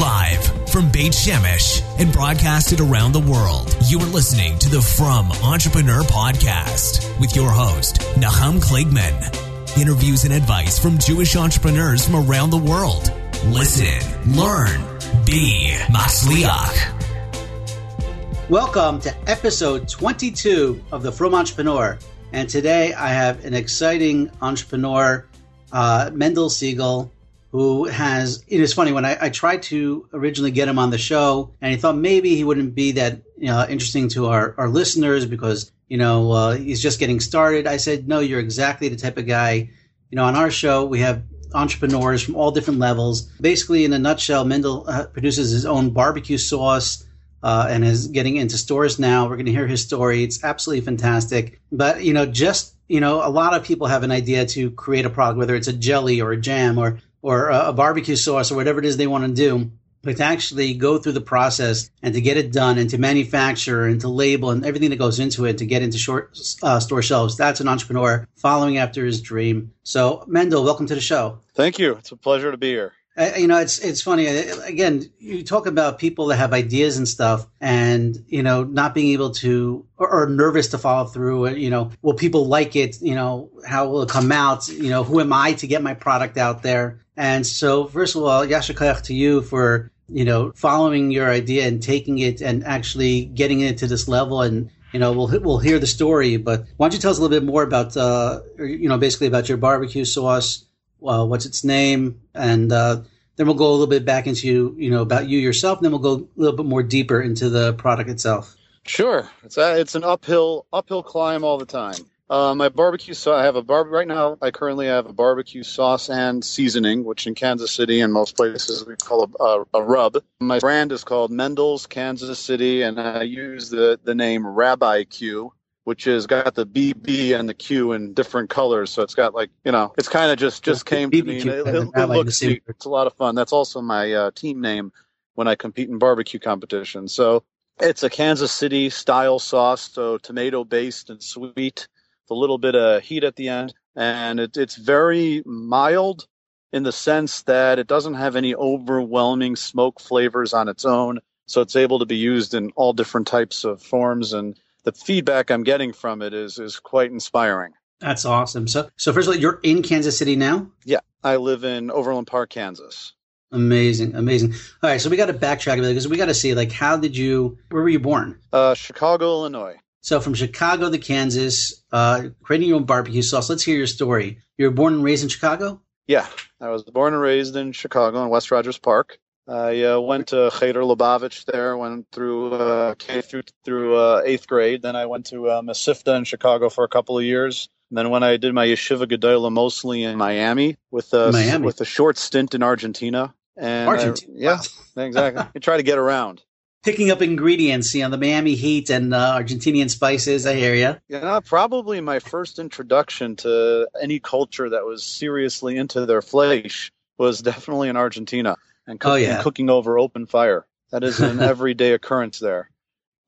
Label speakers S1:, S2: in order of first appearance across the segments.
S1: Live from Beit Shemesh and broadcasted around the world, you are listening to the Frum Entrepreneur Podcast with your host, Nahum Kligman. Interviews and advice from Jewish entrepreneurs from around the world. Listen, learn, be Masliach.
S2: Welcome to episode 22 of the From Entrepreneur. And today I have an exciting entrepreneur, uh, Mendel Segal, who has, it is funny, when I, I, tried to originally get him on the show, and I thought maybe he wouldn't be that interesting to our, our listeners because, you know, uh, he's just getting started. I said, no, you're exactly the type of guy. You know, on our show, we have entrepreneurs from all different levels. Basically, in a nutshell, Mendel uh, produces his own barbecue sauce uh, and is getting into stores now. We're going to hear his story. It's absolutely fantastic. But, you know, just, you know, a lot of people have an idea to create a product, whether it's a jelly or a jam or, or a barbecue sauce or whatever it is they want to do. But to actually go through the process and to get it done and to manufacture and to label and everything that goes into it to get into short uh, store shelves, that's an entrepreneur following after his dream. So, Mendel, welcome to the show.
S3: Thank you. It's a pleasure to be here.
S2: You know, it's it's funny. Again, you talk about people that have ideas and stuff, and you know, not being able to or, or, nervous to follow through. You know, will people like it? You know, how will it come out? You know, who am I to get my product out there? And so, first of all, yasher to you for you know following your idea and taking it and actually getting it to this level and you know, we'll we'll hear the story, but why don't you tell us a little bit more about, uh, you know, basically about your barbecue sauce, uh, what's its name, and uh, then we'll go a little bit back into you know about you yourself, and then we'll go a little bit more deeper into the product itself.
S3: Sure, it's a, it's an uphill uphill climb all the time. Uh, my barbecue sauce. I have a bar right now. I currently have a barbecue sauce and seasoning, which in Kansas City and most places we call a, a, a, rub. My brand is called Mendel's Kansas City, and I use the the name RaBBiQ which has got the BB and the Q in different colors. So it's got like you know, it's kind of just just came to me. It, it, it looks neat. It's a lot of fun. That's also my uh, team name when I compete in barbecue competitions. So it's a Kansas City style sauce, so tomato based and sweet, with a little bit of heat at the end, and it, it's very mild in the sense that it doesn't have any overwhelming smoke flavors on its own. So it's able to be used in all different types of forms and the feedback I'm getting from it is is quite inspiring.
S2: That's awesome. So so first of all, you're in Kansas City now?
S3: Yeah, I live in Overland Park, Kansas.
S2: Amazing, amazing. All right, so we got to backtrack a bit because we got to see like how did you? Where were you born?
S3: Uh, Chicago, Illinois.
S2: So from Chicago to Kansas, uh, creating your own barbecue sauce. Let's hear your story. You were born and raised in Chicago.
S3: Yeah, I was born and raised in Chicago in West Rogers Park. I uh, went to Cheder Lubavitch there, went through uh, K through through uh, eighth grade. Then I went to uh, Mesivta in Chicago for a couple of years. And then when I did my yeshiva gedola, mostly in Miami, with a Miami. with a short stint in Argentina. And
S2: Argentina,
S3: I, yeah, wow. exactly. I try to get around.
S2: Picking up ingredients, you know, the Miami heat and uh, Argentinian spices. I hear you.
S3: Yeah, probably my first introduction to any culture that was seriously into their flesh was definitely in Argentina and, cook, oh, yeah. and cooking over open fire. That is an everyday occurrence there.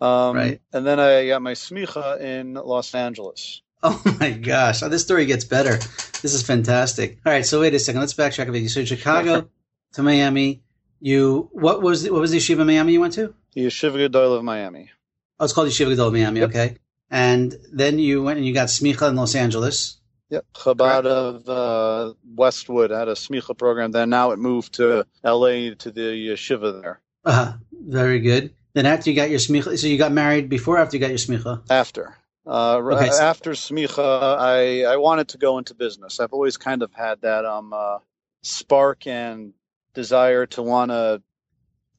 S3: Um, right. And then I got my smicha in Los Angeles.
S2: Oh my gosh! Oh, this story gets better. This is fantastic. All right, so wait a second. Let's backtrack a bit. So Chicago to Miami. You what was what was the yeshiva Miami you went to?
S3: The Yeshiva Gedola of Miami.
S2: Oh, it's called Yeshiva Gedola of Miami. Yep. Okay. And then you went and you got smicha in Los Angeles.
S3: Yep, Chabad of uh, Westwood had a smicha program. Then now it moved to L.A. to the yeshiva there.
S2: Uh, very good. Then after you got your smicha, so you got married before after you got your smicha?
S3: After. Uh, okay, after smicha, I, I wanted to go into business. I've always kind of had that um, uh, spark and desire to want to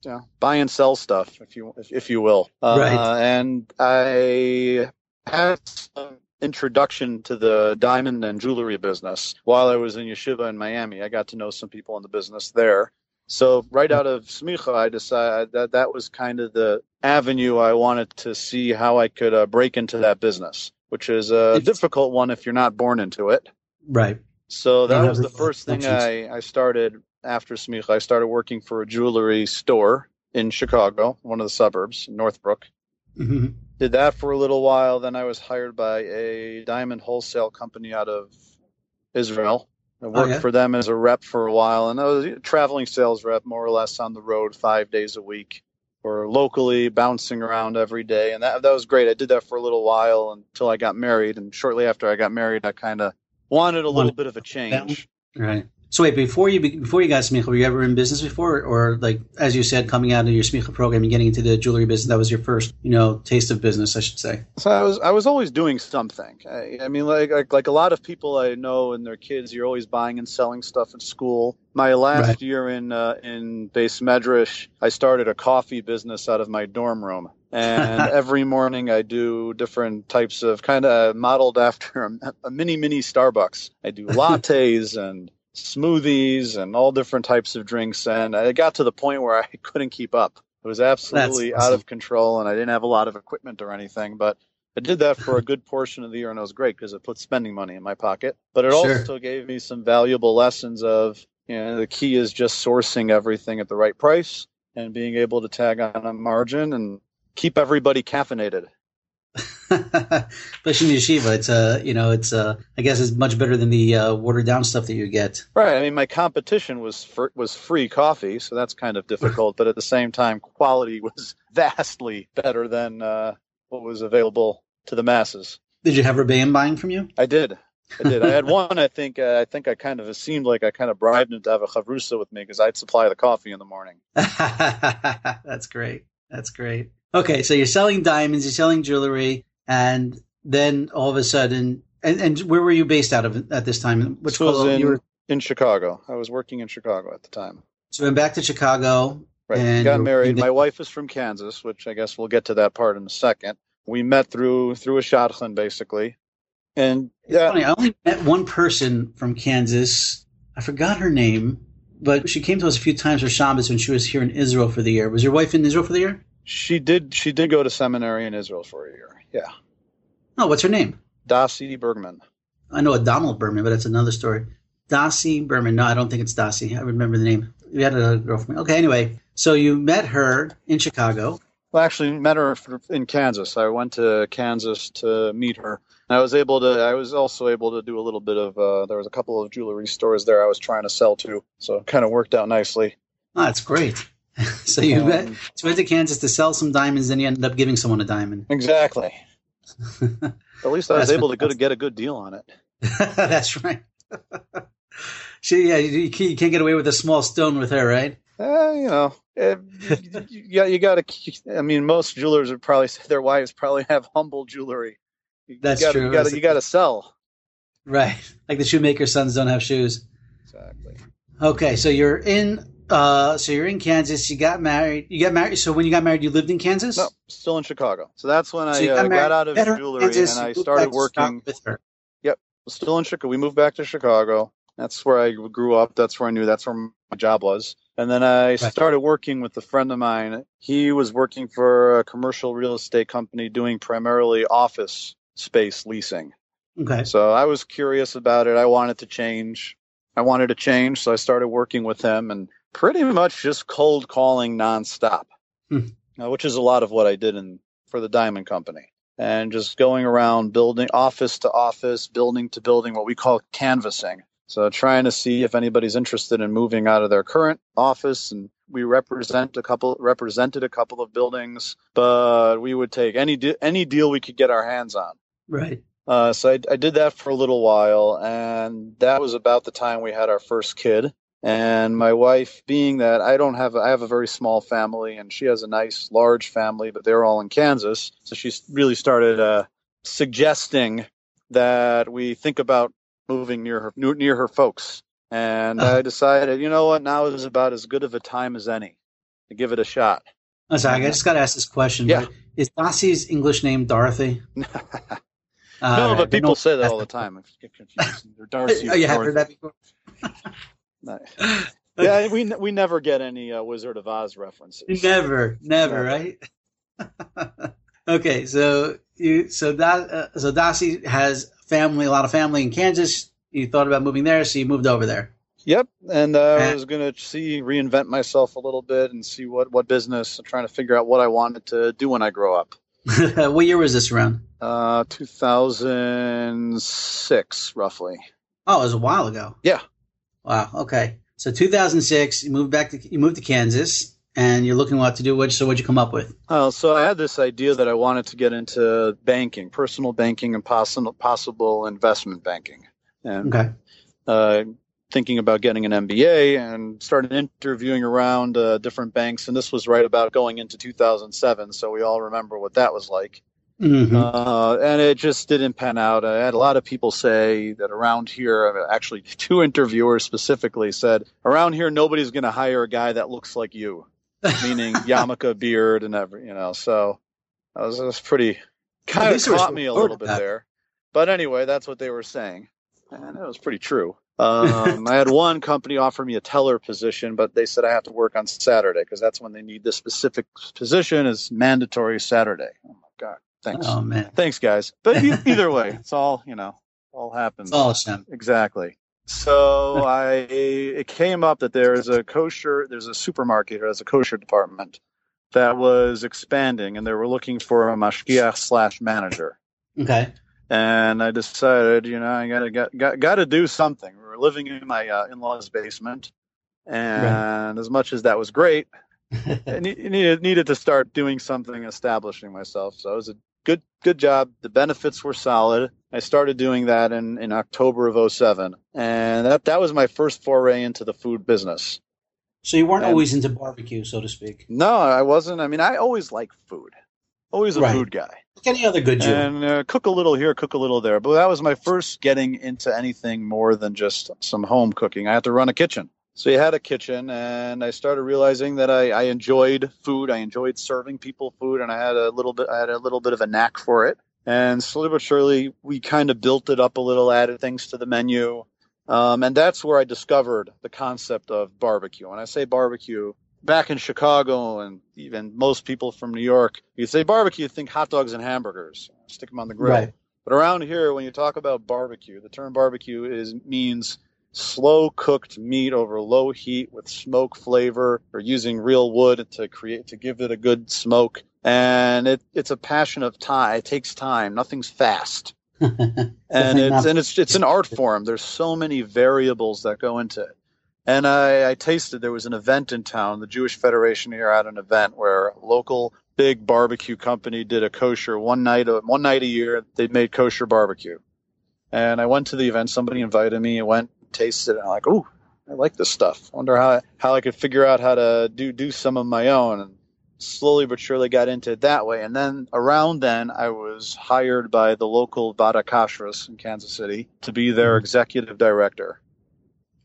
S3: you know, buy and sell stuff, if you if, if you will. Uh, right. And I had some introduction to the diamond and jewelry business while I was in yeshiva in Miami. I got to know some people in the business there. So right out of smicha, I decided that that was kind of the avenue I wanted to see how I could uh, break into that business, which is a it's, difficult one if you're not born into it.
S2: Right.
S3: So that was the first thing I, I started after smicha. I started working for a jewelry store in Chicago, one of the suburbs, Northbrook. Mm-hmm. Did that for a little while. Then I was hired by a diamond wholesale company out of Israel. I worked
S2: Oh, yeah?
S3: for them as a rep for a while, and I was a traveling sales rep, more or less on the road five days a week, or locally bouncing around every day, and that that was great. I did that for a little while until I got married, and shortly after I got married, I kind of wanted a little bit of a change.
S2: Right. So wait, before you be- before you got smicha, were you ever in business before, or like as you said, coming out of your smicha program and getting into the jewelry business, that was your first, you know, taste of business, I should say.
S3: So I was I was always doing something. I, I mean, like, like like a lot of people I know and their kids, you're always buying and selling stuff at school. My last
S2: Right.
S3: year in uh, in beis medrash, I started a coffee business out of my dorm room, and every morning I do different types of kind of modeled after a, a mini mini Starbucks. I do lattes and smoothies and all different types of drinks, and I got to the point where I couldn't keep up. It was absolutely out of control, and I didn't have a lot of equipment or anything, but I did that for a good portion of the year, and it was great because it put spending money in my pocket. But it
S2: Sure.
S3: also gave me some valuable lessons of, you know, the key is just sourcing everything at the right price and being able to tag on a margin and keep everybody caffeinated.
S2: Especially in yeshiva, it's uh, you know, it's uh, I guess it's much better than the uh, watered down stuff that you get.
S3: Right. I mean, my competition was for, was free coffee, so that's kind of difficult. but at the same time, quality was vastly better than uh, what was available to the masses.
S2: Did you have Rebbeim buying from you?
S3: I did. I did. I had one. I think. Uh, I think I kind of seemed like I kind of bribed him to have a chavrusa with me because I'd supply the coffee in the morning.
S2: That's great. That's great. Okay, so you're selling diamonds, you're selling jewelry, and then all of a sudden, and, and where were you based out of at this time? Which
S3: This was in
S2: you were,
S3: in Chicago. I was working in Chicago at the time.
S2: so went back to Chicago.
S3: Right.
S2: And
S3: Got married. My wife is from Kansas, which I guess we'll get to that part in a second. We met through through a shadchan basically, and yeah,
S2: Funny, I only met one person from Kansas. I forgot her name, but she came to us a few times for Shabbos when she was here in Israel for the year. Was your wife in Israel for the year?
S3: She did she did go to seminary in Israel for a year. Yeah,
S2: Oh, what's her name?
S3: Dasi Bergman.
S2: I know a Donald Berman, but that's another story. Dossie Berman. No, I don't think it's Dossie. I remember the name. We had a girl from. Okay, anyway, so you met her in Chicago.
S3: Well, actually, met her in Kansas. I went to Kansas to meet her. And I was able to. I was also able to do a little bit of. Uh, there was a couple of jewelry stores there I was trying to sell to, so it kind of worked out nicely.
S2: Oh, that's great. so you
S3: Um,
S2: went to Kansas to sell some diamonds, then you ended up giving someone a diamond.
S3: Exactly. At least I was able to go to get a good deal on it.
S2: that's right. she, yeah, you, you can't get away with a small stone with her, right?
S3: Uh, you know, eh, yeah, you got to. I mean, most jewelers would probably say their wives probably have humble jewelry. You
S2: That's
S3: gotta,
S2: true.
S3: You got to. You got to sell.
S2: Right. Like the shoemaker's sons don't have shoes.
S3: Exactly.
S2: Okay, so you're in. Uh, so you're in Kansas. You got married. You got married. So when you got married, you lived in Kansas.
S3: No, still in Chicago. So that's when
S2: So
S3: I
S2: you
S3: uh, got out of jewelry
S2: Kansas,
S3: and I started
S2: back to Chicago
S3: working.
S2: with her.
S3: Yep, Still in Chicago. We moved back to Chicago. That's where I grew up. That's where I knew. That's where my job was. And then I started working with a friend of mine. He was working for a commercial real estate company doing primarily office space leasing.
S2: Okay.
S3: So I was curious about it. I wanted to change. I wanted to change, so I started working with him and pretty much just cold calling nonstop,
S2: Hmm.
S3: uh, which is a lot of what I did in for the Diamond Company, and just going around building office to office, building to building, what we call canvassing. So trying to see if anybody's interested in moving out of their current office and we represent a couple represented a couple of buildings, but we would take any de- any deal we could get our hands on.
S2: Right.
S3: Uh, so I, I did that for a little while, and that was about the time we had our first kid. And my wife, being that I don't have, I have a very small family, and she has a nice large family, but they're all in Kansas. So she really started uh, suggesting that we think about moving near her, near her folks. And I decided, you know what, now is about as good of a time as any to give it a shot.
S2: I'm sorry, I just got to ask this question.
S3: Yeah.
S2: Is Dossie's English name Dorothy?
S3: no,
S2: Uh,
S3: but people say that all the time. I get confused. They're Darcy.
S2: Oh, you have heard that before?
S3: No. yeah, we we never get any uh, Wizard of Oz references.
S2: Never, never,
S3: Never.
S2: right? okay, so you so that uh, so Dossie has family, a lot of family in Kansas. You thought about moving there, so you moved over there.
S3: Yep, and uh, I was gonna see reinvent myself a little bit and see what what business. trying to figure out what I wanted to do when I grow up.
S2: what year was this around?
S3: Uh, 2006, roughly.
S2: Oh, it was a while ago.
S3: Yeah.
S2: Wow. Okay. So 2006, you moved back to you moved to Kansas, and you're looking what to do. What so what'd you come up with?
S3: Oh, so I had this idea that I wanted to get into banking, personal banking, and possible possible investment banking. And
S2: Okay.
S3: uh, thinking about getting an MBA and started interviewing around uh, different banks. And this was right about going into 2007, so we all remember what that was like.
S2: Hmm
S3: Uh, and it just didn't pan out. I had a lot of people say that around here, actually, two interviewers specifically said, around here, nobody's going to hire a guy that looks like you, meaning yarmulke, beard, and every, you know. So that was, that was pretty, kind of
S2: least there was
S3: caught me a little bit
S2: that.
S3: there. But anyway, that's what they were saying. And it was pretty true. Um, I had one company offer me a teller position, but they said I have to work on Saturday because that's when they need this specific position is mandatory Saturday. Oh my God. Thanks.
S2: Oh man,
S3: Thanks, guys. But either way, it's all you know, all happens.
S2: it's all Hashem.
S3: Exactly. So I it came up that there's a kosher there's a supermarket or there's a kosher department that was expanding and they were looking for a mashgiach slash manager.
S2: Okay.
S3: And I decided, you know, I gotta got got, got to do something. We were living in my uh, in-laws' basement, and as much as that was great, I ne- needed needed to start doing something, establishing myself. So it was a good good job. The benefits were solid. I started doing that in, in October of 07. and that that was my first foray into the food business.
S2: So you weren't
S3: And-
S2: always into barbecue, so to speak,
S3: No, I wasn't. I mean, I always liked food. Always a
S2: Right.
S3: food guy.
S2: like any other good Jew.
S3: and uh, cook a little here, cook a little there. But that was my first getting into anything more than just some home cooking. I had to run a kitchen. So you had a kitchen, and I started realizing that I, I enjoyed food. I enjoyed serving people food, and I had a little bit. I had a little bit of a knack for it. And slowly but surely, we kind of built it up a little, added things to the menu, um, and that's where I discovered the concept of barbecue. When I say barbecue, back in Chicago and even most people from New York, you say barbecue, think hot dogs and hamburgers, stick them on the grill.
S2: Right.
S3: But around here, when you talk about barbecue, the term barbecue is means slow cooked meat over low heat with smoke flavor or using real wood to create to give it a good smoke. And it, it's a passion of time. It takes time. Nothing's fast and it's and it's it's an art form. There's so many variables that go into it. And I, I tasted there was an event in town. The Jewish Federation here had an event where a local big barbecue company did a kosher one night a, one night a year. They made kosher barbecue, and I went to the event. Somebody invited me. I went, tasted it. And I'm like, ooh, I like this stuff. Wonder how how I could figure out how to do do some of my own. And slowly but surely got into it that way. And then around then, I was hired by the local Vaad Hakashrus in Kansas City to be their
S2: Mhm.
S3: executive director.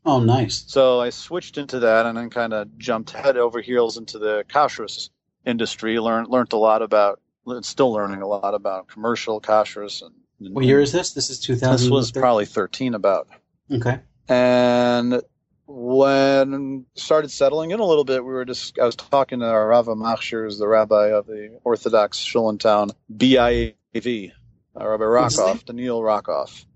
S2: oh, nice.
S3: So I switched into that and then kind of jumped head over heels into the kashrus industry. Learned learned a lot about, still learning a lot about commercial kashrus. And
S2: What year is this? This is 2000.
S3: this was probably 13 about.
S2: okay.
S3: And when started settling in a little bit, we were just I was talking to our Rav HaMachshir, who's the rabbi of the Orthodox shul in town, BIAV, uh, Rabbi
S2: What's his name?
S3: Rockoff, Daniel Rockoff.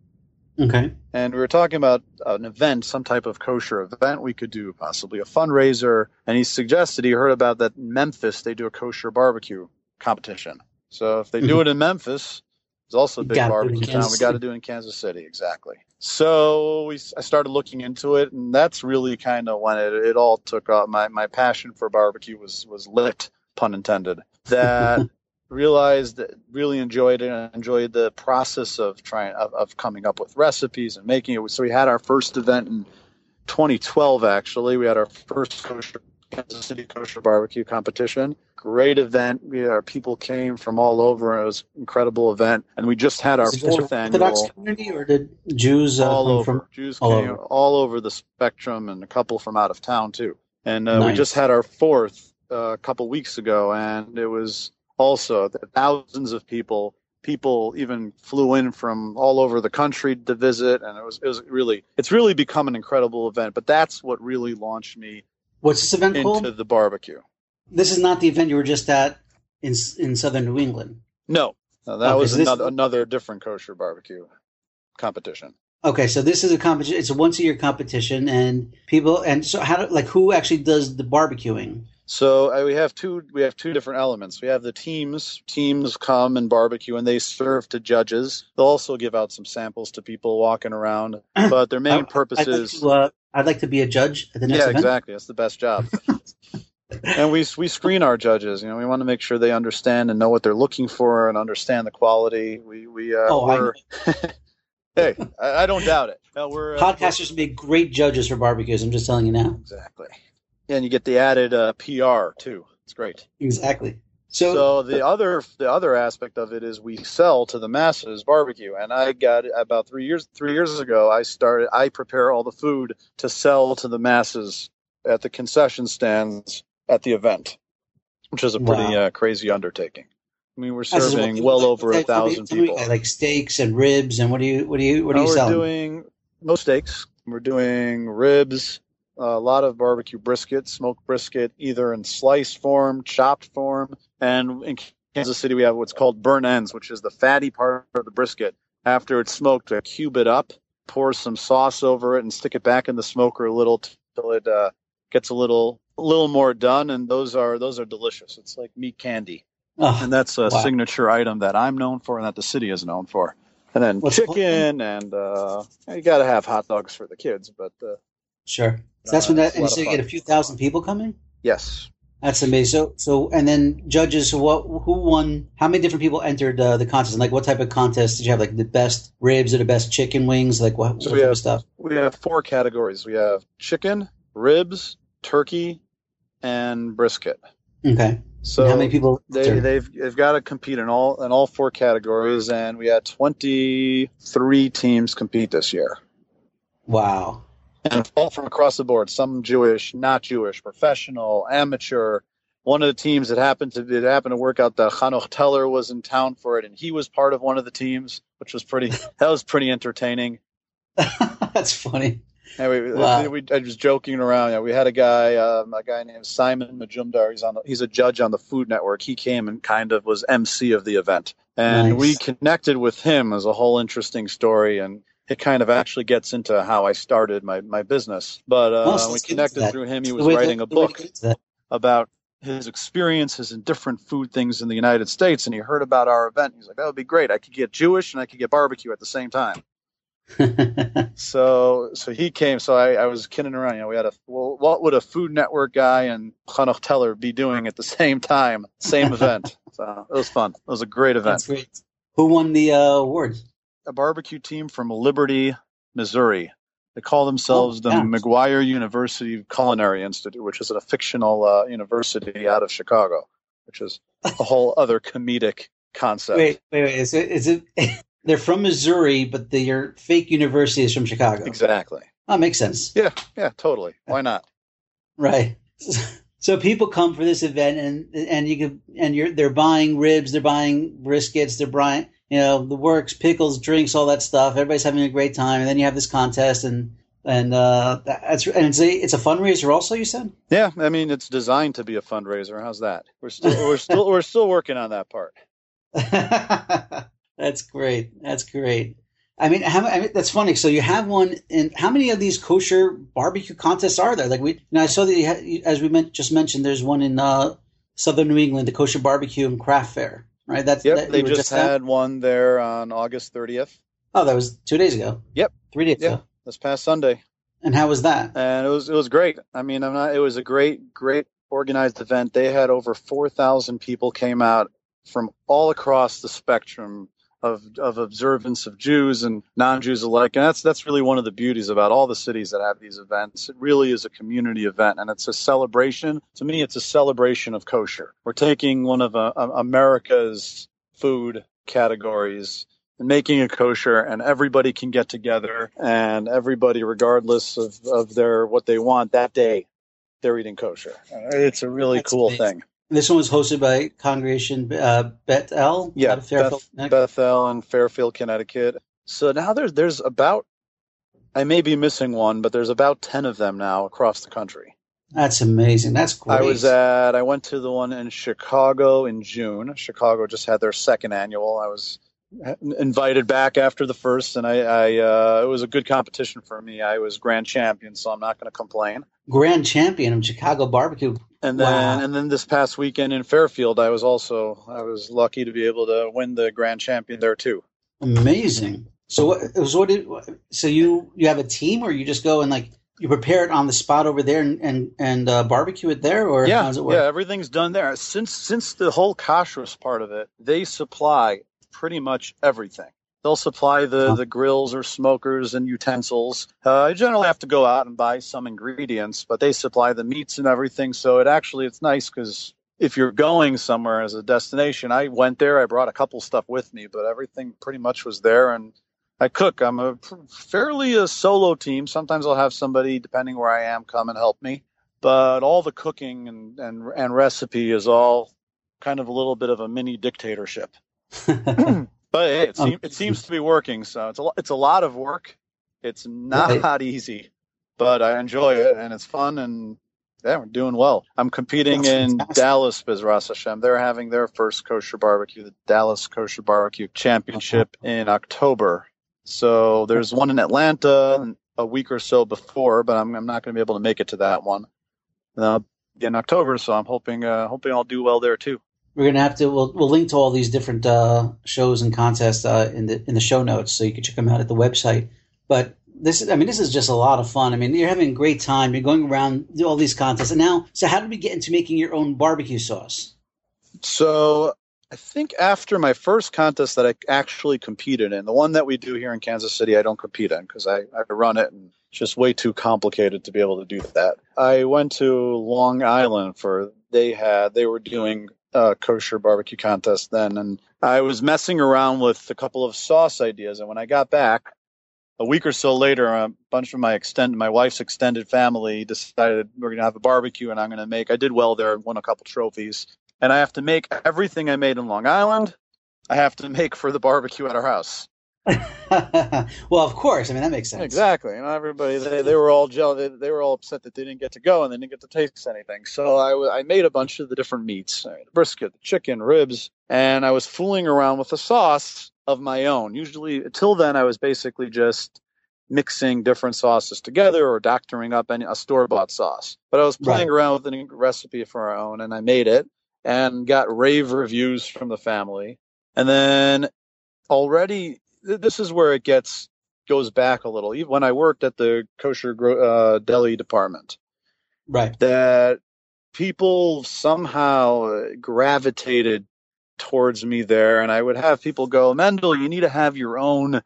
S2: Okay.
S3: And we were talking about an event, some type of kosher event we could do, possibly a fundraiser. And he suggested he heard about that in Memphis they do a kosher barbecue competition. So if they do
S2: Mhm.
S3: it in Memphis, it's also a big
S2: gotta do it in
S3: barbecue town. We got to do it in Kansas City, exactly. So we, I started looking into it, and that's really kind of when it, it all took off. My my passion for barbecue was was lit, pun intended. That realized that really enjoyed it and enjoyed the process of trying of, of coming up with recipes and making it. So we had our first event in 2012. Actually, we had our first kosher Kansas City kosher barbecue competition. Great event. We our people came from all over. It was an incredible event, and we just had our
S2: Is it just
S3: fourth
S2: annual. Orthodox community, or did Jews uh,
S3: all over.
S2: from?
S3: Jews
S2: all
S3: came
S2: over.
S3: all over the spectrum, and a couple from out of town too. And uh, we just had our fourth uh, a couple weeks ago, and it was also thousands of people. People even flew in from all over the country to visit, and it was it was really it's really become an incredible event. But that's what really launched me
S2: What's this event
S3: into
S2: called?
S3: the barbecue.
S2: This is not the event you were just at in in southern New England.
S3: No, no, that
S2: Okay,
S3: was
S2: so this-
S3: another another different kosher barbecue competition.
S2: Okay, so this is a competition. It's a once a year competition, and people and so how do, like who actually does the barbecuing?
S3: So uh, we have two we have two different elements. We have the teams. Teams come and barbecue, and they serve to judges. They'll also give out some samples to people walking around. But their main purpose
S2: I'd like,
S3: is
S2: to, uh, I'd like to be a judge at the next
S3: yeah,
S2: event.
S3: exactly. That's the best job. and we we screen our judges. You know, we want to make sure they understand and know what they're looking for and understand the quality. We we uh,
S2: Oh, I
S3: hey, I, I don't doubt it. No, we're uh,
S2: Podcasters make great judges for barbecues. I'm just telling you now.
S3: exactly. And you get the added uh, PR too. It's great.
S2: Exactly. So,
S3: So the other the other aspect of it is we sell to the masses barbecue, and I got about three years three years ago. I started I prepare all the food to sell to the masses at the concession stands at the event, which is a pretty
S2: Wow.
S3: uh, crazy undertaking. I mean, we're
S2: This is what
S3: serving well
S2: like-
S3: over a
S2: like, tell me-
S3: thousand people.
S2: like steaks and ribs, and what do you what do you what do you
S3: we're doing no steaks. We're doing ribs, a lot of barbecue brisket, smoked brisket, either in slice form, chopped form, and in Kansas City we have what's called burn ends, which is the fatty part of the brisket. After it's smoked, uh, cube it up, pour some sauce over it, and stick it back in the smoker a little till it uh, gets a little a little more done. And those are those are delicious. It's like meat candy,
S2: Oh,
S3: and that's a
S2: Wow.
S3: signature item that I'm known for, and that the city is known for. And then
S2: What's the-
S3: chicken, and uh, you got to have hot dogs for the kids. But uh,
S2: sure. So that's
S3: Uh,
S2: when that and so you get a few thousand people coming.
S3: yes,
S2: That's amazing. So so and then judges. What? Who won? How many different people entered uh, the contest? And like, what type of contest did you have? Like the best ribs or the best chicken wings? Like what,
S3: So
S2: what type
S3: have-
S2: of stuff?
S3: we have four categories. We have chicken, ribs, turkey, and brisket.
S2: Okay.
S3: So
S2: and how many people?
S3: they
S2: entered?
S3: they've they've got to compete in all in all four categories, and we had twenty three teams compete this year,
S2: wow.
S3: And all from across the board. Some Jewish, not Jewish, professional, amateur. One of the teams that happened to it happened to work out the Hanoch Teller was in town for it, and he was part of one of the teams, which was pretty that was pretty entertaining.
S2: That's funny.
S3: Yeah, we,
S2: Wow.
S3: we, I was joking around. Yeah, we had a guy, um, a guy named Simon Majumdar. He's on. The, he's a judge on the Food Network. He came and kind of was MC of the event, and
S2: Nice.
S3: we connected with him as a whole interesting story. And it kind of actually gets into how I started my, my business. But uh,
S2: so
S3: we
S2: let's get into
S3: connected through him. He was writing a
S2: the way to
S3: book
S2: get into that.
S3: about his experiences in different food things in the United States, and he heard about our event. He's like, "That would be great. I could get Jewish and I could get barbecue at the same time." So so he came. So I, I was kidding around. You know, we had a well, what would a Food Network guy and Hanoch Teller be doing at the same time, same event? So it was fun. It was a great event.
S2: Who won the uh, award?
S3: A barbecue team from Liberty, Missouri. They call themselves
S2: Oh,
S3: the
S2: yeah.
S3: McGuire University Culinary Institute, which is a fictional uh, university out of Chicago, which is a whole other comedic concept.
S2: Wait, wait, wait. Is it? Is it? They're from Missouri, but the, your fake university is from Chicago.
S3: Exactly.
S2: That makes sense.
S3: Yeah, yeah, totally. Why not?
S2: Right. So people come for this event, and and you can and you're they're buying ribs, they're buying briskets, they're buying you know the works, pickles, drinks, all that stuff. Everybody's having a great time, and then you have this contest, and and uh, that's and it's a it's a fundraiser also. You said.
S3: Yeah, I mean it's designed to be a fundraiser. How's that? We're still we're still we're still working on that part.
S2: that's great. That's great. I mean, how, I mean, that's funny. So you have one, and how many of these kosher barbecue contests are there? Like we, you I saw that you had, you- as we meant, just mentioned, there's one in uh, Southern New England, the Kosher Barbecue and Craft Fair, right? That's
S3: Yep,
S2: that,
S3: they
S2: were
S3: just had one there on August 30th.
S2: Oh, that was two days ago.
S3: Yep.
S2: three days
S3: Yeah.
S2: ago.
S3: This past Sunday.
S2: And how was that?
S3: and it was it was great. I mean, I'm not. It was a great, great organized event. They had over four thousand people came out from all across the spectrum of of observance of Jews and non-Jews alike, and that's that's really one of the beauties about all the cities that have these events. It really is a community event, and it's a celebration. To me, it's a celebration of kosher. We're taking one of uh, America's food categories and making it kosher and everybody can get together and everybody regardless of, of their what they want that day they're eating kosher it's a really
S2: That's
S3: cool
S2: amazing.
S3: thing
S2: This one was hosted by Congregation uh, Bet El.
S3: yeah
S2: Fairfield,
S3: Beth, bethel and fairfield connecticut so now there's there's about i may be missing one but there's about 10 of them now across the country
S2: That's amazing. That's great.
S3: I was at. I went to the one in Chicago in June. Chicago just had their second annual. I was invited back after the first, and I, I uh, it was a good competition for me. I was grand champion, so I'm not going to complain.
S2: grand champion of Chicago barbecue.
S3: And then wow. and then this past weekend in Fairfield, I was also I was lucky to be able to win the grand champion there too.
S2: Amazing. So what? So what? Did, so you you have a team, or you just go and like you prepare it on the spot over there and and, and uh, barbecue it there, or
S3: yeah, yeah, everything's done there. Since since the whole kashrus part of it, they supply pretty much everything. They'll supply the, the grills or smokers and utensils. Uh, I generally have to go out and buy some ingredients, but they supply the meats and everything. So it actually it's nice because if you're going somewhere as a destination, I went there. I brought a couple stuff with me, but everything pretty much was there. And I cook. I'm a fairly a solo team. Sometimes I'll have somebody, depending where I am, come and help me. But all the cooking and and, and recipe is all kind of a little bit of a mini dictatorship. But hey, it, um, seem, it seems to be working. So it's a it's a lot of work. It's not right. easy, but I enjoy it and it's fun and yeah, we're doing well. I'm competing That's in fantastic. Dallas, Bezras Hashem. They're having their first kosher barbecue, the Dallas Kosher Barbecue Championship in October. So there's one in Atlanta a week or so before, but I'm, I'm not going to be able to make it to that one uh, in October. So I'm hoping uh, hoping I'll do well there too
S2: we're gonna have to we'll, we'll link to all these different uh, shows and contests uh, in the in the show notes so you can check them out at the website. But this is I mean this is just a lot of fun. I mean you're having a great time. You're going around all these contests, and now so how did we get into making your own barbecue sauce?
S3: So I think after my first contest that I actually competed in, the one that we do here in Kansas City, I don't compete in because I, I run it and it's just way too complicated to be able to do that. I went to Long Island for they had they were doing uh, kosher barbecue contest then, and I was messing around with a couple of sauce ideas. And when I got back, a week or so later, a bunch of my extended, my wife's extended family decided we're going to have a barbecue, and I'm going to make. I did well there, won a couple trophies, and I have to make everything I made in Long Island. I have to make for the barbecue at our house.
S2: well, of course. I mean, that makes sense.
S3: Exactly. You know, everybody they, they were all jealous. They, they, were all upset that they didn't get to go and they didn't get to taste anything. So I, I made a bunch of the different meats: the brisket, the chicken, ribs, and I was fooling around with a sauce of my own. Usually, until then, I was basically just mixing different sauces together or doctoring up any, a store bought sauce. But I was playing right. around with a recipe for our own, and I made it and got rave reviews from the family. And then already this is where it gets goes back a little. Even when I worked at the kosher uh, deli department,
S2: right?
S3: That people somehow gravitated towards me there, and I would have people go, "Mendel, you need to have your own."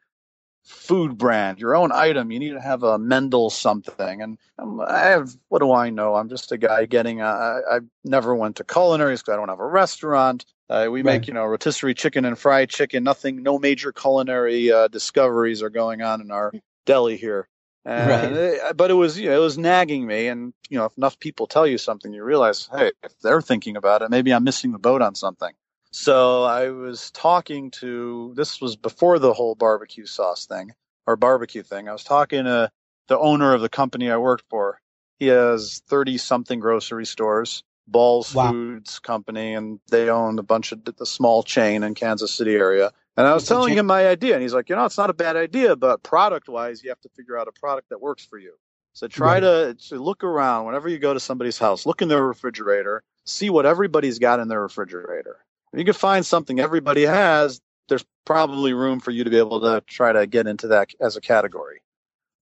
S3: Food brand, your own item. You need to have a Mendel something. And I have, what do I know? I'm just a guy getting, a, I never went to culinary because I don't have a restaurant. Uh, we right. make, you know, rotisserie chicken and fried chicken. Nothing, no major culinary uh, discoveries are going on in our deli here. And right. but it was, you know, it was nagging me. And, you know, if enough people tell you something, you realize, hey, if they're thinking about it, maybe I'm missing the boat on something. So I was talking to, this was before the whole barbecue sauce thing or barbecue thing. I was talking to the owner of the company I worked for. He has 30 something grocery stores Ball's wow. Foods Company, and they own a bunch of the small chain in Kansas City area. And I was telling him my idea, and he's like, you know, it's not a bad idea, but product wise, you have to figure out a product that works for you. So try right. to, to look around whenever you go to somebody's house, look in their refrigerator, see what everybody's got in their refrigerator. If you can find something everybody has, there's probably room for you to be able to try to get into that as a category.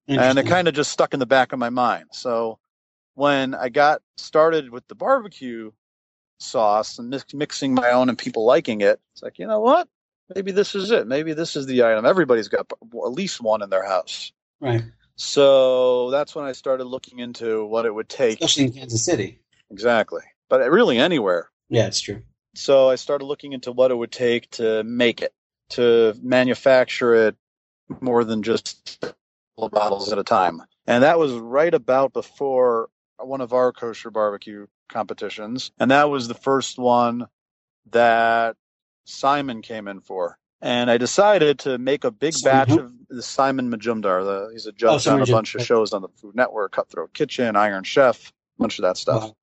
S3: And it kind of just stuck in the back of my mind. So when I got started with the barbecue sauce and mix, mixing my own and people liking it, it's like, you know what? Maybe this is it. Maybe this is the item. Everybody's got at least one in their house.
S2: Right.
S3: So that's when I started looking into what it would take.
S2: Especially in Kansas City.
S3: Exactly. But really anywhere.
S2: Yeah, it's true.
S3: So I started looking into what it would take to make it, to manufacture it more than just bottles at a time. And that was right about before one of our kosher barbecue competitions, and that was the first one that Simon came in for. And I decided to make a big batch who? of the Simon Majumdar. The, he's a judge oh, on a bunch of shows on the Food Network, Cutthroat Kitchen, Iron Chef, a bunch of that stuff. Wow.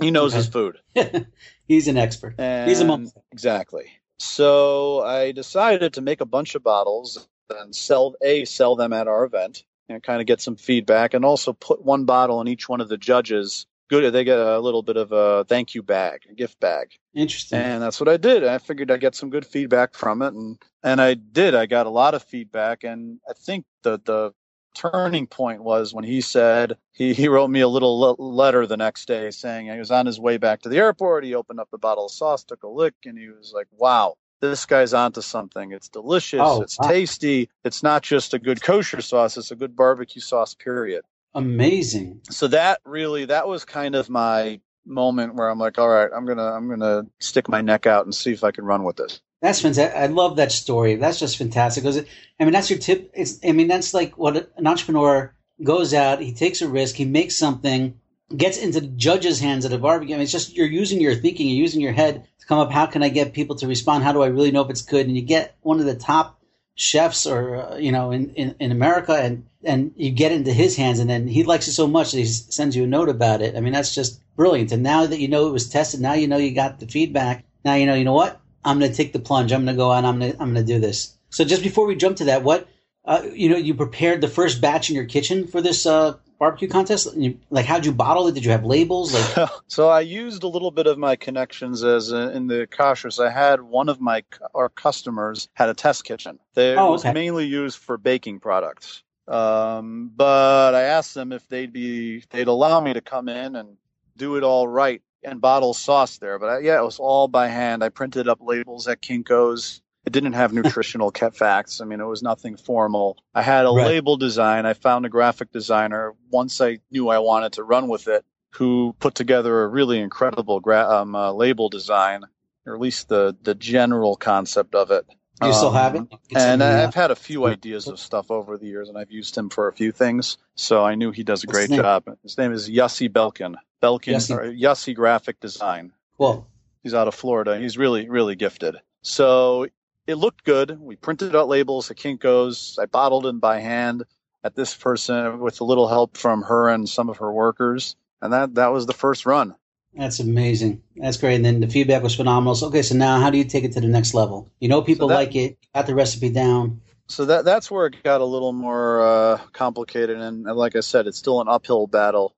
S3: He knows okay. his food.
S2: he's an expert. And he's a monk.
S3: Exactly. So I decided to make a bunch of bottles and sell a sell them at our event and kind of get some feedback and also put one bottle in each one of the judges good. They get a little bit of a thank you bag, a gift bag.
S2: Interesting.
S3: And that's what I did. I figured I'd get some good feedback from it, and and I did. I got a lot of feedback, and I think the the turning point was when he said he, he wrote me a little letter the next day saying he was on his way back to the airport. He opened up the bottle of sauce, took a lick, and he was like, "Wow, this guy's onto something. It's delicious. Oh, it's wow. tasty. It's not just a good kosher sauce. It's a good barbecue sauce. Period."
S2: Amazing.
S3: So that really that was kind of my moment where I'm like, all right, I'm gonna I'm gonna stick my neck out and see if I can run with this.
S2: That's fantastic. I love that story. That's just fantastic. Because I mean, that's your tip. It's I mean, that's like what an entrepreneur goes out. He takes a risk. He makes something. Gets into the judge's hands at a barbecue. I mean, it's just you're using your thinking. You're using your head to come up. How can I get people to respond? How do I really know if it's good? And you get one of the top chefs or uh, you know in, in, in America and and you get into his hands and then he likes it so much that he sends you a note about it. I mean that's just brilliant. And now that you know it was tested, now you know you got the feedback. Now you know you know what I'm going to take the plunge. I'm going to go out. I'm going to I'm going to do this. So just before we jump to that, what uh, you know you prepared the first batch in your kitchen for this uh, barbecue contest? like, how'd you bottle it? Did you have labels? Like,
S3: so I used a little bit of my connections as in the koshers. I had one of my our customers had a test kitchen. They, oh, okay. was mainly used for baking products. Um, but I asked them if they'd be they'd allow me to come in and do it all right and bottle sauce there. But I, yeah, it was all by hand. I printed up labels at Kinko's it didn't have nutritional facts. I mean, it was nothing formal. I had a right. label design. I found a graphic designer once I knew I wanted to run with it, who put together a really incredible gra- um, uh, label design, or at least the the general concept of it.
S2: You um, still have it?
S3: It's and I've had a few ideas of stuff over the years, and I've used him for a few things. So I knew he does a What's great his job. His name is Yussi Belkin. Belkin, Yussi. Yussi Graphic Design.
S2: Cool.
S3: He's out of Florida. He's really, really gifted. So it looked good. We printed out labels at Kinko's. I bottled them by hand at this person with a little help from her and some of her workers. And that, that was the first run.
S2: That's amazing. That's great. And then the feedback was phenomenal. So, okay, so now how do you take it to the next level? You know, people so that, like it, got the recipe down.
S3: So that that's where it got a little more uh, complicated. And, and like I said, it's still an uphill battle.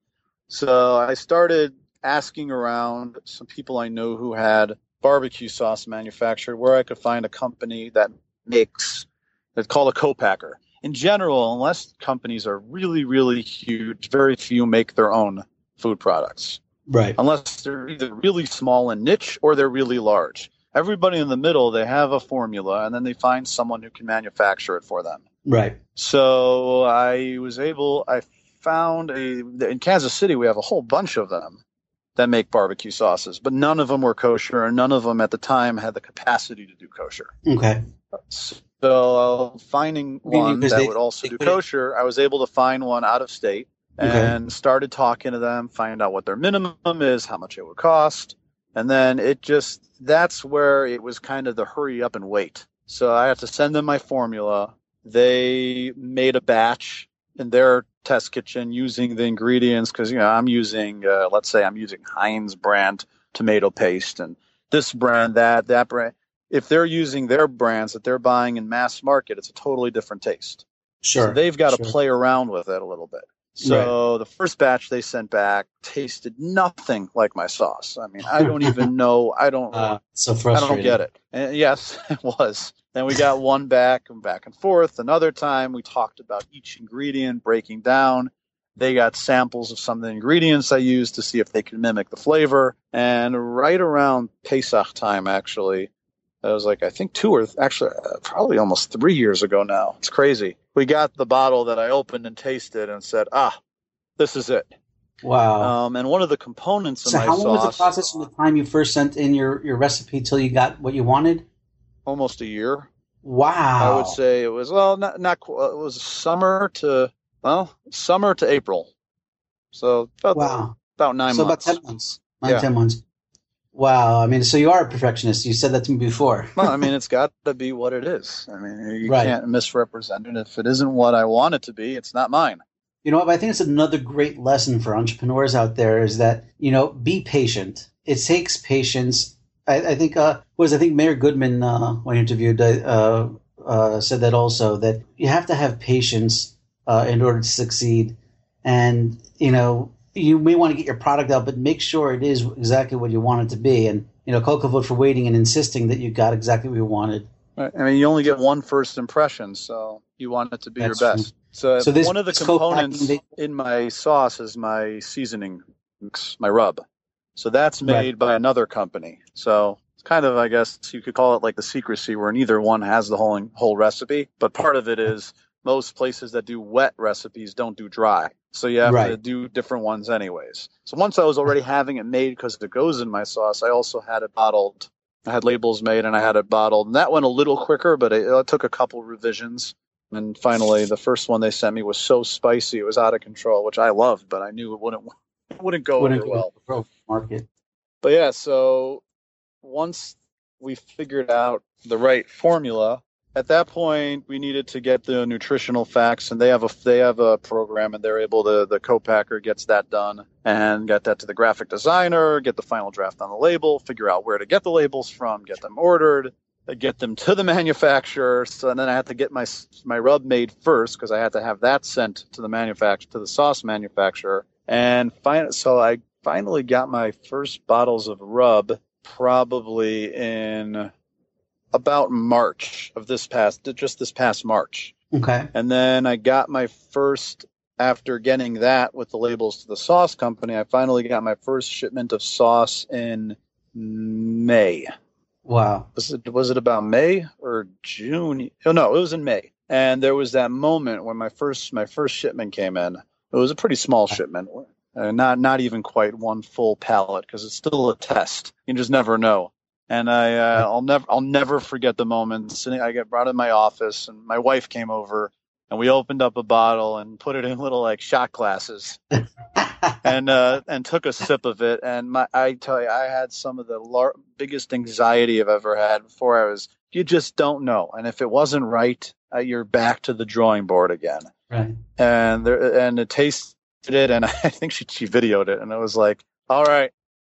S3: So I started asking around some people I know who had barbecue sauce manufactured where I could find a company that makes it's called a co-packer. In general, unless companies are really, really huge, very few make their own food products.
S2: Right.
S3: Unless they're either really small and niche or they're really large. Everybody in the middle, they have a formula and then they find someone who can manufacture it for them.
S2: Right.
S3: So I was able, I found a, in Kansas City, we have a whole bunch of them that make barbecue sauces, but none of them were kosher, and none of them at the time had the capacity to do kosher.
S2: Okay.
S3: So finding one that they, would also do kosher, I was able to find one out of state and okay. started talking to them, find out what their minimum is, how much it would cost, and then it just that's where it was kind of the hurry up and wait. So I had to send them my formula. They made a batch in their test kitchen using the ingredients because you know I'm using uh, let's say I'm using Heinz brand tomato paste and this brand that that brand if they're using their brands that they're buying in mass market it's a totally different taste
S2: sure
S3: so they've got
S2: sure.
S3: to play around with it a little bit so right. the first batch they sent back tasted nothing like my sauce. I mean, I don't even know. I don't. Uh,
S2: so frustrating.
S3: I don't get it. And yes, it was. Then we got one back and back and forth. Another time we talked about each ingredient breaking down. They got samples of some of the ingredients I used to see if they could mimic the flavor. And right around Pesach time, actually, it was like I think two or actually uh, probably almost three years ago now. It's crazy we got the bottle that I opened and tasted and said, ah, this is it.
S2: Wow.
S3: Um, and one of the components
S2: so
S3: of
S2: my
S3: sauce.
S2: how long was the process from the time you first sent in your, your recipe till you got what you wanted?
S3: Almost a year.
S2: Wow.
S3: I would say it was well, not not it was summer to well summer to April. So about
S2: wow.
S3: about nine
S2: so
S3: months.
S2: about ten months. Nine yeah. ten months. Wow, I mean, so you are a perfectionist. You said that to me before.
S3: well, I mean, it's got to be what it is. I mean, you right. can't misrepresent it. If it isn't what I want it to be, it's not mine.
S2: You know, I think it's another great lesson for entrepreneurs out there is that you know, be patient. It takes patience. I, I think uh, was I think Mayor Goodman uh, when interviewed uh, uh, said that also that you have to have patience uh, in order to succeed, and you know, you may want to get your product out, but make sure it is exactly what you want it to be. And you know, Coco vote for waiting and insisting that you got exactly what you wanted.
S3: Right. I mean, you only get one first impression, so you want it to be
S2: That's
S3: your best.
S2: true.
S3: So,
S2: So this-
S3: one of the components
S2: they-
S3: in my sauce is my seasoning mix, my rub. So that's
S2: Right.
S3: made by another company. So it's kind of, I guess, you could call it like the secrecy, where neither one has the whole whole recipe. But part of it is most places that do wet recipes don't do dry. So you have to do different ones anyways. So once I was already having it made because it goes in my sauce, I also had it bottled. I had labels made and I had it bottled. And that went a little quicker, but it, it took a couple revisions. And finally, the first one they sent me was so spicy it was out of control, which I loved, but I knew it wouldn't it wouldn't go
S2: Wouldn't go
S3: well.
S2: market.
S3: But yeah, so once we figured out the right formula, at that point we needed to get the nutritional facts, and they have a they have a program, and they're able to the co-packer gets that done and get that to the graphic designer, get the final draft on the label, figure out where to get the labels from, get them ordered, get them to the manufacturer. So and then I had to get my my rub made first because I had to have that sent to the manufacturer to the sauce manufacturer, and fin- so I finally got my first bottles of rub probably in about March of this past just this past March.
S2: Okay.
S3: And then I got my first after getting that with the labels to the sauce company, I finally got my first shipment of sauce in May.
S2: Wow.
S3: Was it was it about May or June? Oh no, it was in May. And there was that moment when my first my first shipment came in. It was a pretty small shipment, uh, not not even quite one full pallet because it's still a test. You just never know. And I uh, I'll never I'll never forget the moment. Sitting, I got brought in my office, and my wife came over, and we opened up a bottle and put it in little like shot glasses and uh, and took a sip of it. And my, I tell you, I had some of the lar- biggest anxiety I've ever had before. I was, you just don't know, and if it wasn't right, uh, you're back to the drawing board again.
S2: right.
S3: And there, and it tasted it, and I think she she videoed it, and it was like, all right,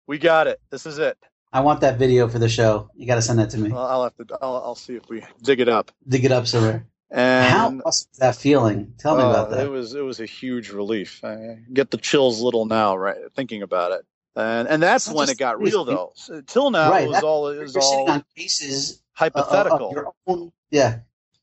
S3: we got it. This is it.
S2: I want that video for the show. You got to send that to me.
S3: I'll, I'll have to. I'll, I'll see if we dig it up.
S2: Dig it up somewhere.
S3: And
S2: How that feeling? Tell me about that.
S3: It was it was a huge relief. I get the chills a little now, right? Thinking about it, and and that's when
S2: just
S3: it got real though. Till now,
S2: Right,
S3: it was all it was all
S2: on cases of-
S3: hypothetical.
S2: of your own. Yeah.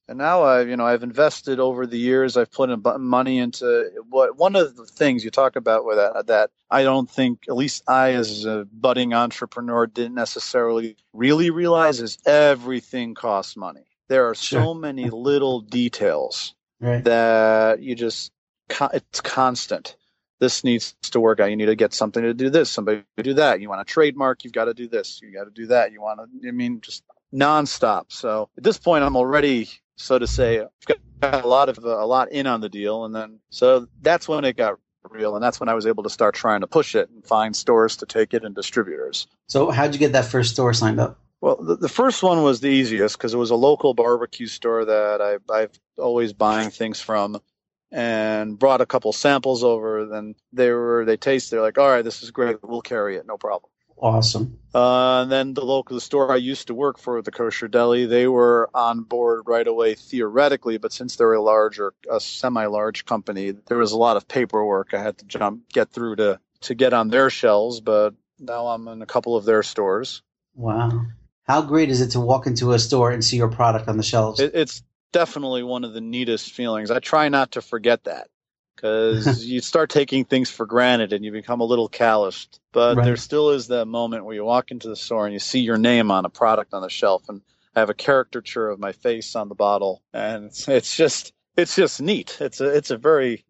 S3: And now I've you know, I've invested over the years. I've put money into what one of the things you talk about with that that I don't think, at least I, as a budding entrepreneur, didn't necessarily really realize is everything costs money. There are so
S2: Sure.
S3: many little details
S2: Right.
S3: that you just it's constant. This needs to work out. You need to get something to do this, somebody to do that. You want to trademark, you've got to do this, you got to do that. You want to, I mean, just nonstop. So at this point, I'm already, so to say, got a lot of uh, a lot in on the deal, and then so that's when it got real, and that's when I was able to start trying to push it and find stores to take it and distributors.
S2: So how'd you get that first store signed up?
S3: Well, the, the first one was the easiest because it was a local barbecue store that I, I've always buying things from, and brought a couple samples over. Then they were they taste. They're like, all right, this is great. We'll carry it, no problem.
S2: Awesome.
S3: Uh, and then the local the store I used to work for, the kosher deli, they were on board right away theoretically, but since they're a larger, a semi-large company, there was a lot of paperwork I had to jump get through to to get on their shelves. But now I'm in a couple of their stores.
S2: Wow. How great is it to walk into a store and see your product on the shelves?
S3: It, it's definitely one of the neatest feelings. I try not to forget that because you start taking things for granted and you become a little calloused. But
S2: Right.
S3: there still is that moment where you walk into the store and you see your name on a product on the shelf, and I have a caricature of my face on the bottle, and it's, it's just it's just neat. It's a it's a very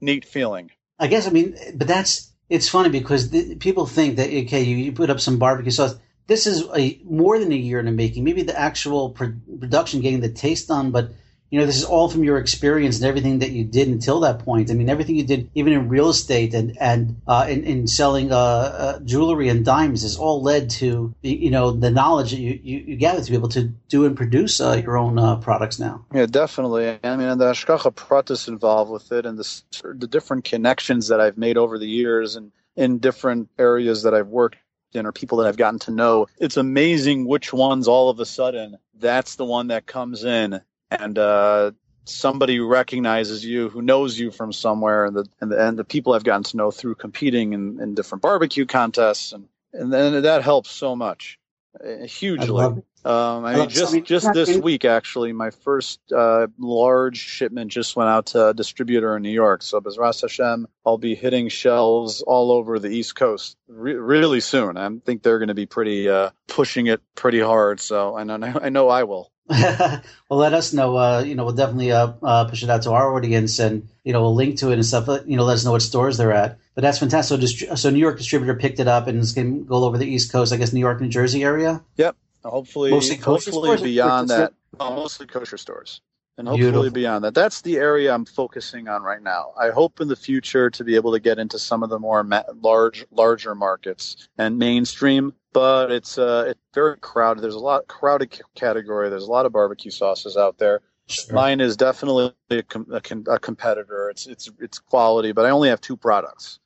S3: neat feeling.
S2: I guess I mean, but that's it's funny because the, people think that okay, you, you put up some barbecue sauce. This is a more than a year in the making. Maybe the actual pro- production, getting the taste on, but you know, this is all from your experience and everything that you did until that point. I mean, everything you did, even in real estate and and uh, in, in selling uh, uh, jewelry and dimes, has all led to you know the knowledge that you, you, you gather to be able to do and produce uh, your own uh, products now.
S3: Yeah, definitely. I mean, and the Hashgacha Pratis involved with it, and the the different connections that I've made over the years, and in different areas that I've worked in, or people that I've gotten to know. It's amazing which ones all of a sudden that's the one that comes in and uh, somebody recognizes you who knows you from somewhere and the and the, and the people I've gotten to know through competing in, in different barbecue contests and and then that helps so much uh, hugely um, I mean, just just this week, actually, my first uh, large shipment just went out to a distributor in New York. So, Bezras Hashem, I'll be hitting shelves all over the East Coast re- really soon. I think they're going to be pretty uh, pushing it pretty hard. So, I know I know I will.
S2: well, let us know. Uh, you know, we'll definitely uh, uh, push it out to our audience, and you know, we'll link to it and stuff. You know, let us know what stores they're at. But that's fantastic. So, dist- so New York distributor picked it up and it's going to go all over the East Coast. I guess New York, New Jersey area.
S3: Yep. Hopefully, mostly hopefully beyond that, oh, mostly kosher stores, and hopefully Beautiful. beyond that. That's the area I'm focusing on right now. I hope in the future to be able to get into some of the more ma- large, larger markets and mainstream. But it's uh, it's very crowded. There's a lot crowded c- category. There's a lot of barbecue sauces out there. Sure. Mine is definitely a, com- a, com- a, competitor. It's it's it's quality, but I only have two products.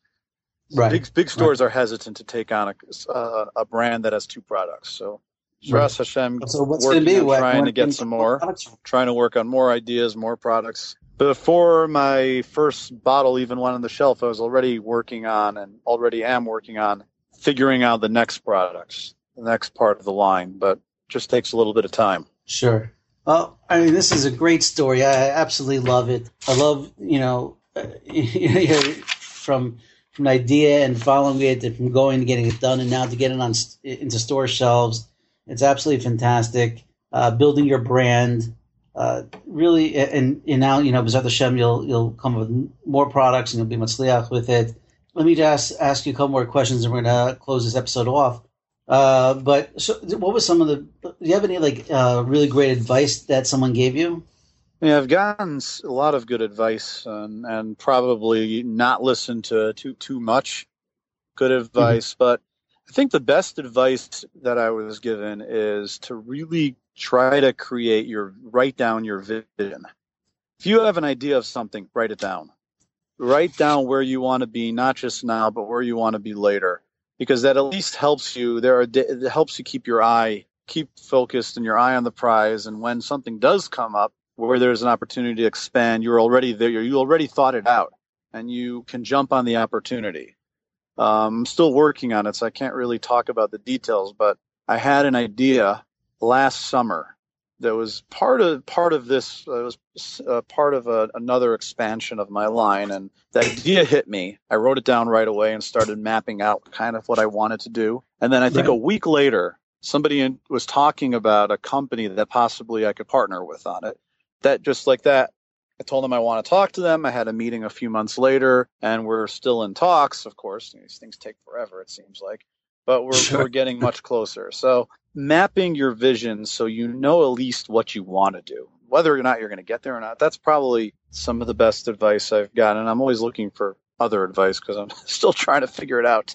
S3: right. Big big stores right. are hesitant to take on a, uh, a brand that has two products. So Right. Hashem, so what's working be? what, trying to get some more, trying to work on more ideas, more products. Before my first bottle even went on the shelf, I was already working on and already am working on figuring out the next products, the next part of the line, but just takes a little bit of time.
S2: Sure. Well, I mean, this is a great story. I absolutely love it. I love, you know, from from an idea and following it, and from going to getting it done, and now to getting it on into store shelves it's absolutely fantastic. Uh, building your brand, uh, really, and, and now you know, Bezrat Hashem, you'll you'll come with more products and you'll be matzliach with it. Let me just ask you a couple more questions, and we're gonna close this episode off. Uh, but so, what was some of the? Do you have any like uh, really great advice that someone gave you?
S3: Yeah, I've gotten a lot of good advice, and, and probably not listened to too too much good mm-hmm. advice. Mm-hmm. But I think the best advice that I was given is to really try to create your write down your vision. If you have an idea of something, write it down. Write down where you want to be, not just now, but where you want to be later, because that at least helps you. There are it helps you keep your eye keep focused and your eye on the prize. And when something does come up where there's an opportunity to expand, you're already there. You already thought it out, and you can jump on the opportunity. Um, I'm still working on it, so I can't really talk about the details. But I had an idea last summer that was part of part of this. Uh, was uh, part of a, another expansion of my line, and the idea hit me. I wrote it down right away and started mapping out kind of what I wanted to do. And then I think right. a week later, somebody in, was talking about a company that possibly I could partner with on it. That just like that, I told them I want to talk to them. I had a meeting a few months later, and we're still in talks. Of course, these things take forever. It seems like, but we're sure. we're getting much closer. So mapping your vision so you know at least what you want to do, whether or not you're going to get there or not. That's probably some of the best advice I've gotten. And I'm always looking for other advice because I'm still trying to figure it out.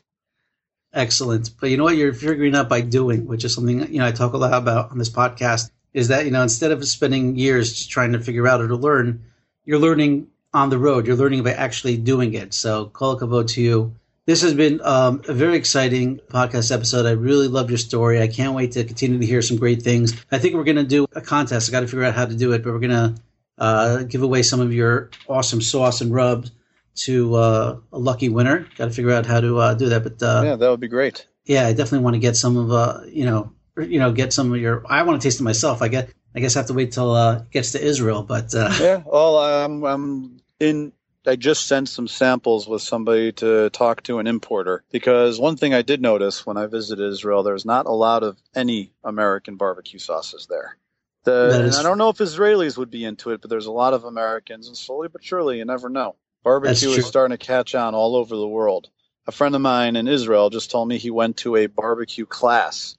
S2: Excellent. But you know what? You're figuring out by doing, which is something you know I talk a lot about on this podcast. Is that you know instead of spending years just trying to figure out or to learn, you're learning on the road. You're learning by actually doing it. So, kol kavod to you. This has been um, a very exciting podcast episode. I really love your story. I can't wait to continue to hear some great things. I think we're going to do a contest. I got to figure out how to do it, but we're going to uh, give away some of your awesome sauce and rubs to uh, a lucky winner. Got to figure out how to uh, do that. But uh,
S3: yeah, that would be great.
S2: Yeah, I definitely want to get some of uh, you know, you know, get some of your. I want to taste it myself. I get I guess I have to wait till uh, it gets to Israel. But uh...
S3: yeah, well, I'm I'm in. I just sent some samples with somebody to talk to an importer because one thing I did notice when I visited Israel, there's not a lot of any American barbecue sauces there. The, is... I don't know if Israelis would be into it, but there's a lot of Americans, and slowly but surely, you never know. Barbecue is starting to catch on all over the world. A friend of mine in Israel just told me he went to a barbecue class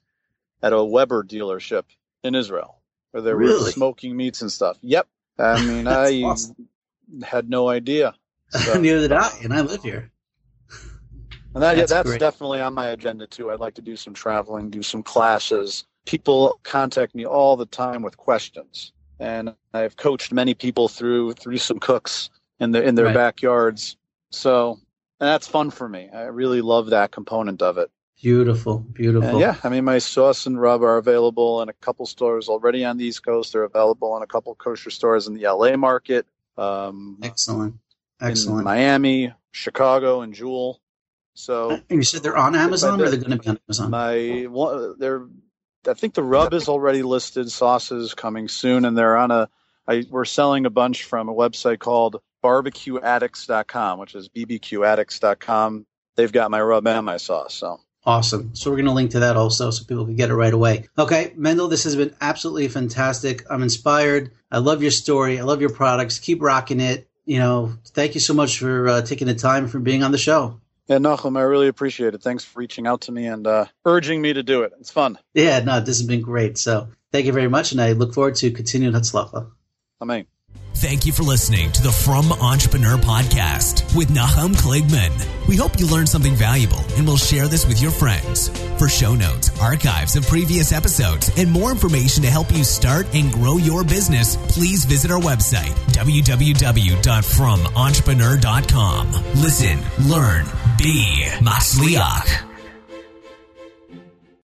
S3: at a Weber dealership in Israel where they really? were smoking meats and stuff. Yep. I mean, I awesome. had no idea.
S2: So. Neither did I, and I live here.
S3: And that, that's, yeah, that's definitely on my agenda too. I'd like to do some traveling, do some classes. People contact me all the time with questions, and I've coached many people through through some cooks in their in their right. backyards. So and that's fun for me. I really love that component of it.
S2: Beautiful, beautiful.
S3: And yeah, I mean, my sauce and rub are available in a couple stores already on the East Coast. They're available in a couple kosher stores in the LA market. Um,
S2: excellent, excellent.
S3: Miami, Chicago, and Jewel. So
S2: And you said they're on Amazon, or they're going to be on Amazon?
S3: my one, they're, I think the rub is already listed. Sauces coming soon, and they're on a. I we're selling a bunch from a website called barbecueaddicts.com, which is bbqaddicts.com. They've got my rub and my sauce. So
S2: Awesome. So we're going to link to that also so people can get it right away. Okay, Mendel, this has been absolutely fantastic. I'm inspired. I love your story. I love your products. Keep rocking it. You know, thank you so much for uh, taking the time for being on the show.
S3: yeah, Nachum, I really appreciate it. Thanks for reaching out to me and uh, urging me to do it. It's fun.
S2: Yeah, no, this has been great. So thank you very much, and I look forward to continuing Hatzlacha.
S3: Amen.
S1: Thank you for listening to the Frum Entrepreneur Podcast with Nachum Kligman. We hope you learned something valuable and will share this with your friends. For show notes, archives of previous episodes, and more information to help you start and grow your business, please visit our website, www.frumentrepreneur.com. Listen, learn, be Matzliach.